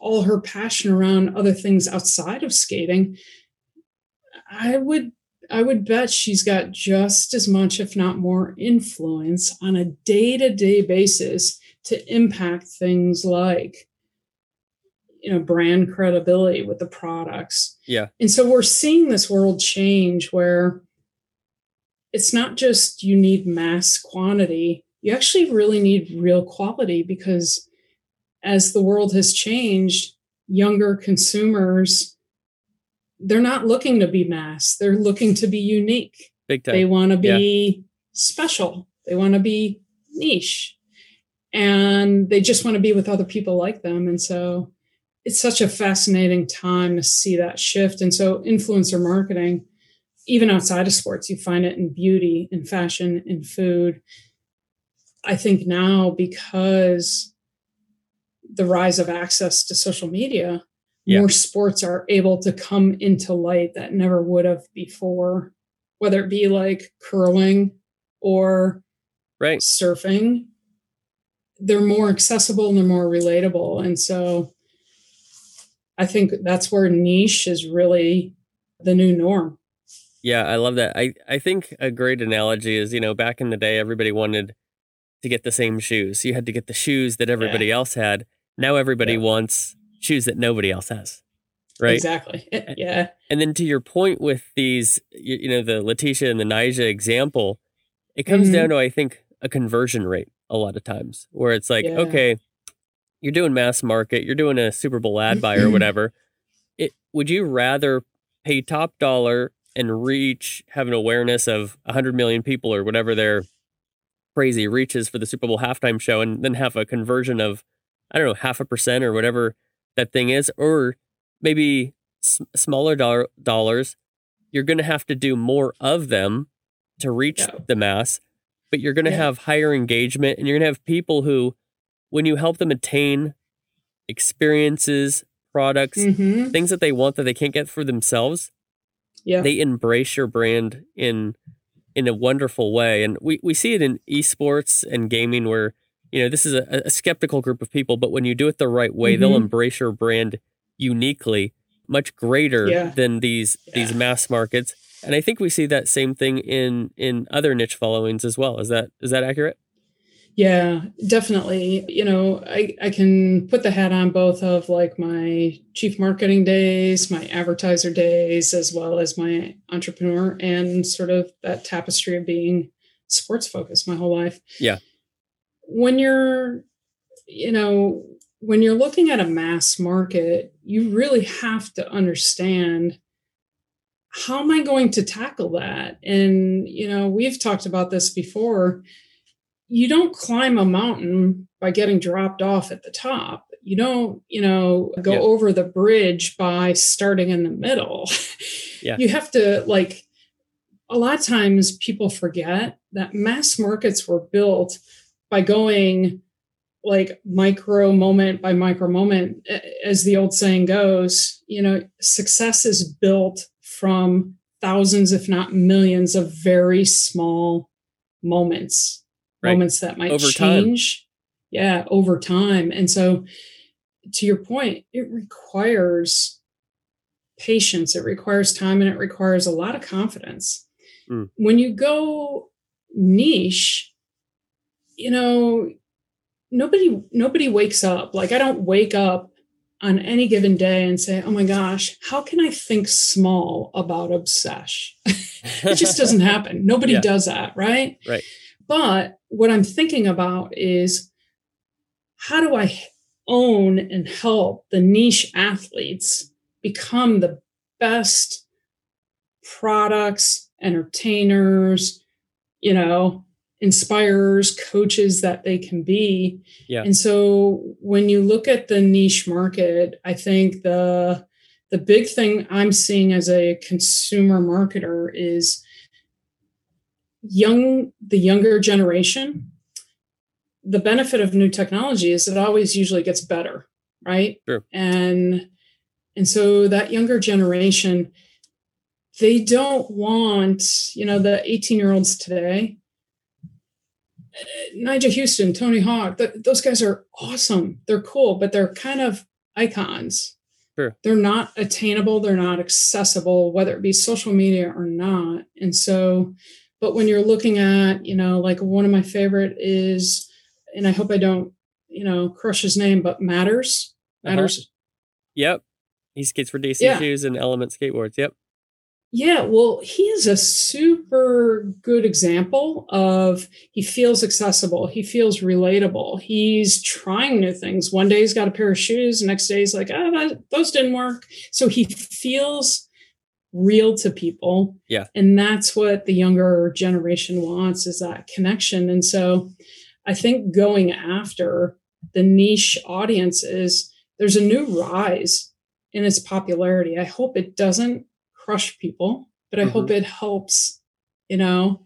all her passion around other things outside of skating. I would I would bet she's got just as much, if not more, influence on a day to day basis to impact things like you know brand credibility with the products Yeah. and so we're seeing this world change where it's not just you need mass quantity you actually really need real quality because as the world has changed younger consumers they're not looking to be mass they're looking to be unique Big time. they want to be special they want to be niche and they just want to be with other people like them and so it's such a fascinating time to see that shift and so influencer marketing even outside of sports you find it in beauty in fashion in food i think now because the rise of access to social media Yeah. more sports are able to come into light that never would have before whether it be like curling or right. surfing they're more accessible and they're more relatable and so i think that's where niche is really the new norm Yeah, I love that. I, I think a great analogy is, you know, back in the day, everybody wanted to get the same shoes. You had to get the shoes that everybody else had. Now everybody Yeah. wants shoes that nobody else has. Right. exactly *laughs* yeah And then to your point with these, you, you know, the Leticia and the Nyjah example, it comes Mhm. down to, I think, a conversion rate a lot of times where it's like, Yeah. okay, you're doing mass market, you're doing a Super Bowl ad buy or mm-hmm. whatever. It, would you rather pay top dollar and reach, have an awareness of 100 million people or whatever their crazy reaches for the Super Bowl halftime show and then have a conversion of, I don't know, half a percent or whatever that thing is? Or maybe s- smaller dollar dollars, you're going to have to do more of them to reach Yeah. the mass, but you're going to Yeah. have higher engagement and you're going to have people who, when you help them attain experiences, products, hmm things that they want that they can't get for themselves, yeah they embrace your brand in in a wonderful way. And we, we see it in esports and gaming where, you know, this is a, a skeptical group of people, but when you do it the right way, they'll Mhm. embrace your brand uniquely, much greater Yeah. than these these mass markets. And I think we see that same thing in in other niche followings as well. Is that is that accurate? Yeah, definitely. You know, I, I can put the hat on both of like my chief marketing days, my advertiser days, as well as my entrepreneur and sort of that tapestry of being sports focused my whole life. Yeah. When you're, you know, when you're looking at a mass market, you really have to understand how am I going to tackle that? And, you know, we've talked about this before you don't climb a mountain by getting dropped off at the top. You don't, you know, go Yeah. over the bridge by starting in the middle. *laughs* Yeah. You have to like a lot of times people forget that mass markets were built by going like micro moment by micro moment as the old saying goes, you know, success is built from thousands if not millions of very small moments Right. moments that might Over time. change yeah over time and so to your point it requires patience it requires time and it requires a lot of confidence Mm. when you go niche you know nobody nobody wakes up like i don't wake up on any given day and say oh my gosh how can i think small about obsesh *laughs* it just doesn't happen. Nobody Yeah. does that, right? Right. But what I'm thinking about is how do I own and help the niche athletes become the best products, entertainers, you know, inspirers, coaches that they can be. Yeah. And so when you look at the niche market, I think the the big thing I'm seeing as a consumer marketer is young the younger generation the benefit of new technology is it always usually gets better right Sure. and and so that younger generation they don't want you know the 18 year olds today uh, Nyjah Huston, Tony Hawk, th- those guys are awesome. They're cool, but they're kind of icons. Sure. They're not attainable, they're not accessible, whether it be social media or not. And so, but when you're looking at, you know, like one of my favorite is, and I hope I don't, you know, crush his name, but Matters. Uh-huh. Matters. Yep. He skates for DC Yeah. Shoes and Element Skateboards. Yep. Yeah, well, he is a super good example of he feels accessible, he feels relatable, he's trying new things. One day he's got a pair of shoes, the next day he's like, oh, that, those didn't work. So he feels real to people. Yeah. And that's what the younger generation wants is that connection. And so I think going after the niche audiences, there's a new rise in its popularity. I hope it doesn't crush people, but I hope mm-hmm. it helps, you know,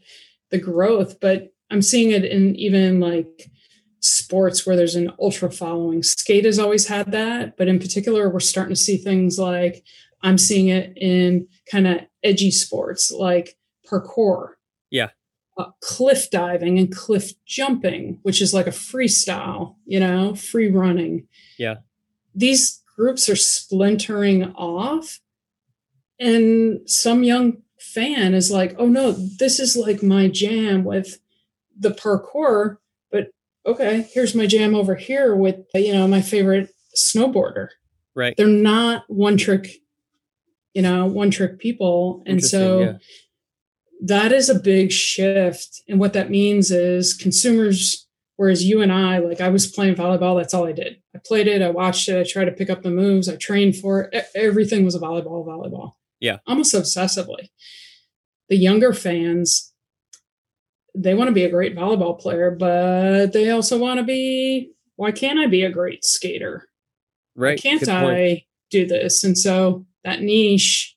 the growth. But I'm seeing it in even like sports where there's an ultra following. Skate has always had that, but in particular, we're starting to see things like I'm seeing it in kind of edgy sports like parkour. Yeah. Uh, cliff diving and cliff jumping, which is like a freestyle, you know, free running. Yeah. These groups are splintering off and some young fan is like oh no this is like my jam with the parkour but okay here's my jam over here with you know my favorite snowboarder Right. they're not one trick you know one trick people and so yeah. that is a big shift and what that means is consumers whereas you and i like i was playing volleyball that's all i did i played it i watched it i tried to pick up the moves i trained for it everything was a volleyball volleyball Yeah. almost obsessively the younger fans they want to be a great volleyball player but they also want to be why can't i be a great skater Right. can't Good point. I do this? And so that niche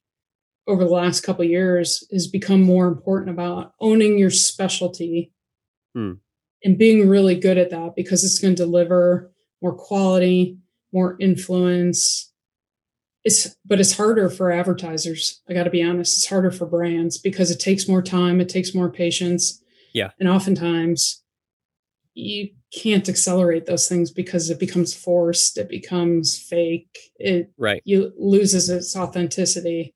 over the last couple of years has become more important about owning your specialty Hmm. and being really good at that because it's going to deliver more quality, more influence. It's but it's harder for advertisers. I got to be honest, it's harder for brands because it takes more time, it takes more patience. Yeah. And oftentimes you can't accelerate those things because it becomes forced, it becomes fake, it Right. you loses its authenticity.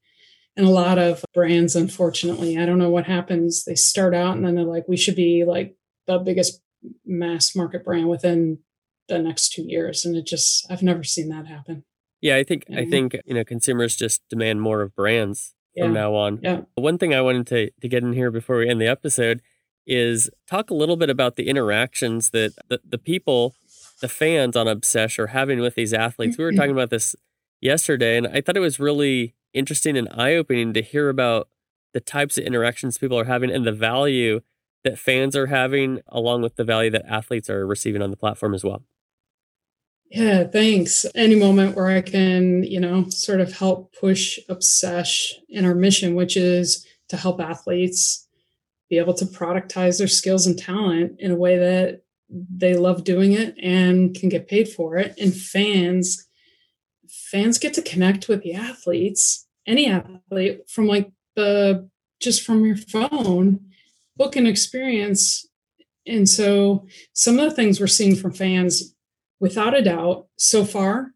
And a lot of brands, unfortunately, I don't know what happens. They start out and then they're like, we should be like the biggest mass market brand within the next two years. And it just I've never seen that happen. Yeah, I think I think you know consumers just demand more of brands Yeah. from now on. Yeah. One thing I wanted to to get in here before we end the episode is talk a little bit about the interactions that the, the people, the fans on Obsesh are having with these athletes. We were talking mm-hmm. about this yesterday, and I thought it was really interesting and eye opening to hear about the types of interactions people are having and the value that fans are having, along with the value that athletes are receiving on the platform as well. Yeah, thanks. Any moment where I can, you know, sort of help push Obsesh in our mission, which is to help athletes be able to productize their skills and talent in a way that they love doing it and can get paid for it. And fans, fans get to connect with the athletes, any athlete from like the just from your phone, book an experience. And so some of the things we're seeing from fans without a doubt, so far,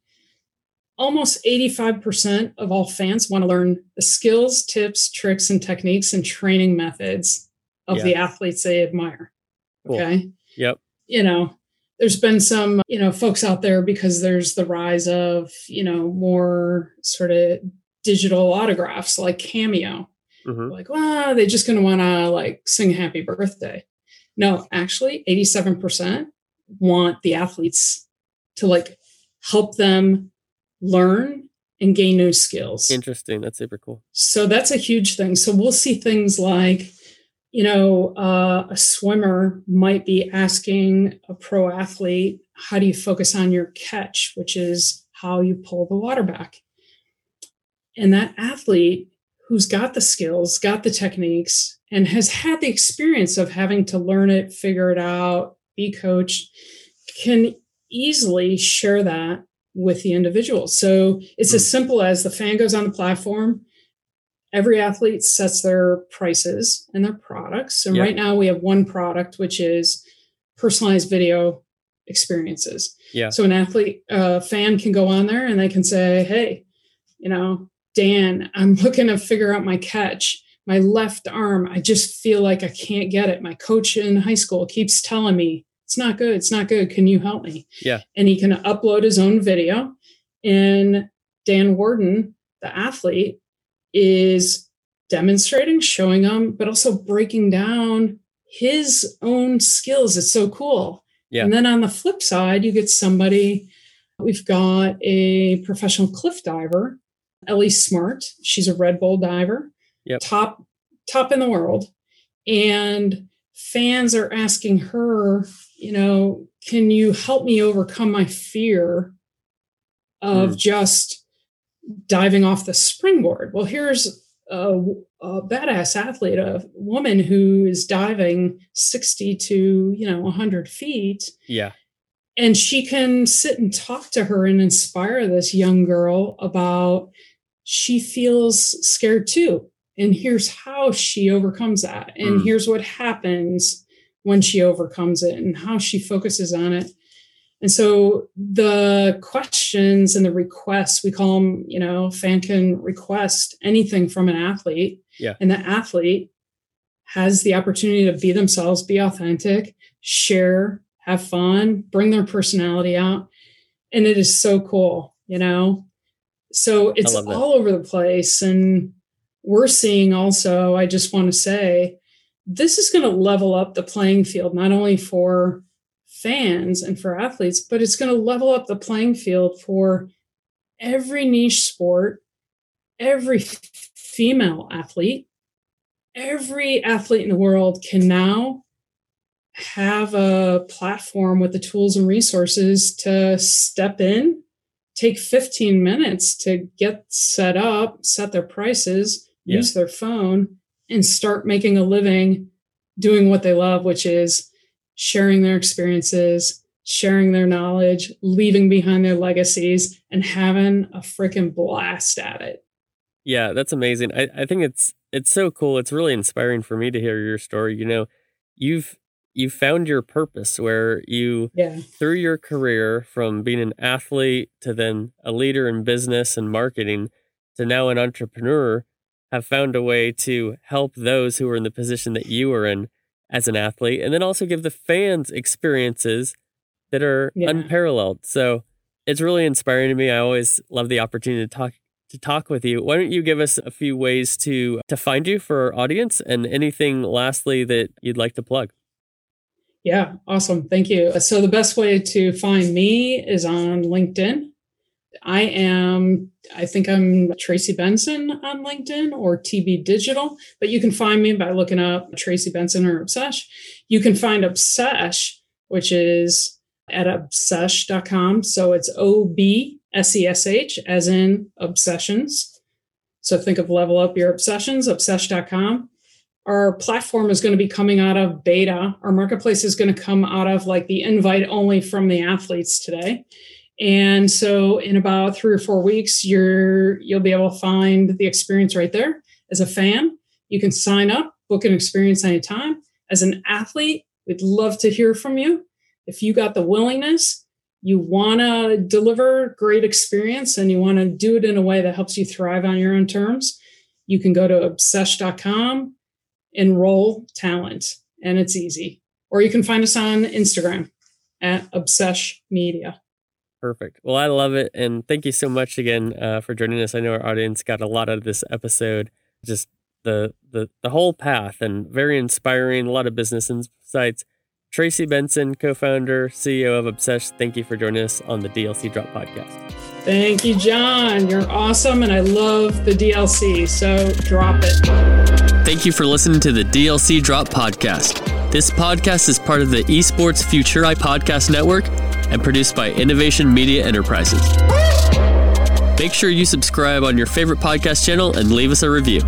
almost 85% of all fans want to learn the skills, tips, tricks, and techniques and training methods of Yeah. the athletes they admire. Cool. Okay. Yep. You know, there's been some, you know, folks out there because there's the rise of, you know, more sort of digital autographs like Cameo hmm like, well, they're just going to want to like sing happy birthday. No, actually, 87% want the athletes to like help them learn and gain new skills. Interesting. That's super cool. So that's a huge thing. So we'll see things like, you know, uh, a swimmer might be asking a pro athlete, how do you focus on your catch, which is how you pull the water back? And that athlete who's got the skills, got the techniques, and has had the experience of having to learn it, figure it out, be coached, can easily share that with the individual. So it's as simple as the fan goes on the platform. Every athlete sets their prices and their products. And Yeah. right now we have one product, which is personalized video experiences. Yeah. So an athlete, uh, fan can go on there and they can say, hey, you know, Dan, I'm looking to figure out my catch. My left arm, I just feel like I can't get it. My coach in high school keeps telling me it's not good. It's not good. Can you help me? Yeah. And he can upload his own video and Dan Worden, the athlete, is demonstrating, showing them, but also breaking down his own skills. It's so cool. Yeah. And then on the flip side, you get somebody, we've got a professional cliff diver, Ellie Smart. She's a Red Bull diver, Yep. top top in the world. And fans are asking her, you know, can you help me overcome my fear of Mm. just diving off the springboard? Well, here's a, a badass athlete, a woman who is diving 60 to, you know, 100 feet Yeah. and she can sit and talk to her and inspire this young girl about she feels scared too and here's how she overcomes that and Mm. here's what happens when she overcomes it and how she focuses on it and so the questions and the requests we call them you know fan can request anything from an athlete. Yeah. and the athlete has the opportunity to be themselves be authentic share have fun bring their personality out. And it is so cool you know? So it's all over the place. And we're seeing also i just want to say this is going to level up the playing field not only for fans and for athletes but it's going to level up the playing field for every niche sport every female athlete every athlete in the world can now have a platform with the tools and resources to step in take 15 minutes to get set up set their prices Yeah. use their phone and start making a living doing what they love which is sharing their experiences sharing their knowledge leaving behind their legacies and having a freaking blast at it Yeah, that's amazing. I, I think it's it's so cool. It's really inspiring for me to hear your story. You know, you've you found your purpose where you yeah through your career from being an athlete to then a leader in business and marketing to now an entrepreneur have found a way to help those who are in the position that you are in as an athlete and then also give the fans experiences that are Yeah. unparalleled. So it's really inspiring to me. I always love the opportunity to talk to talk with you. Why don't you give us a few ways to to find you for our audience and anything lastly that you'd like to plug? Yeah, awesome. Thank you. So, the best way to find me is on LinkedIn. I am, I think I'm Tracy Benson on LinkedIn or TB Digital, but you can find me by looking up Tracy Benson or Obsesh. You can find Obsesh, which is at obsesh.com. So, it's O B S E S H, as in obsessions. So, think of level up your obsessions, obsesh.com our platform is going to be coming out of beta. Our marketplace is going to come out of like the invite only from the athletes today. And so in about three or four weeks, you're you'll be able to find the experience right there. As a fan, you can sign up, book an experience anytime. As an athlete, we'd love to hear from you. If you got the willingness, you want to deliver great experience and you want to do it in a way that helps you thrive on your own terms, you can go to obsesh.com enroll talent and it's easy or you can find us on instagram at obsesh media Perfect. Well, I love it. And thank you so much again uh, for joining us. I know our audience got a lot out of this episode. Just the, the, the whole path and very inspiring, a lot of business insights. Tracy Benson, co founder, CEO of Obsesh, thank you for joining us on the DLC Drop podcast. thank you john you're awesome and i love the dlc so drop it Thank you for listening to the DLC Drop podcast. This podcast is part of the Esports Futuri Podcast Network and produced by Innovation Media Enterprises. Make sure you subscribe on your favorite podcast channel and leave us a review.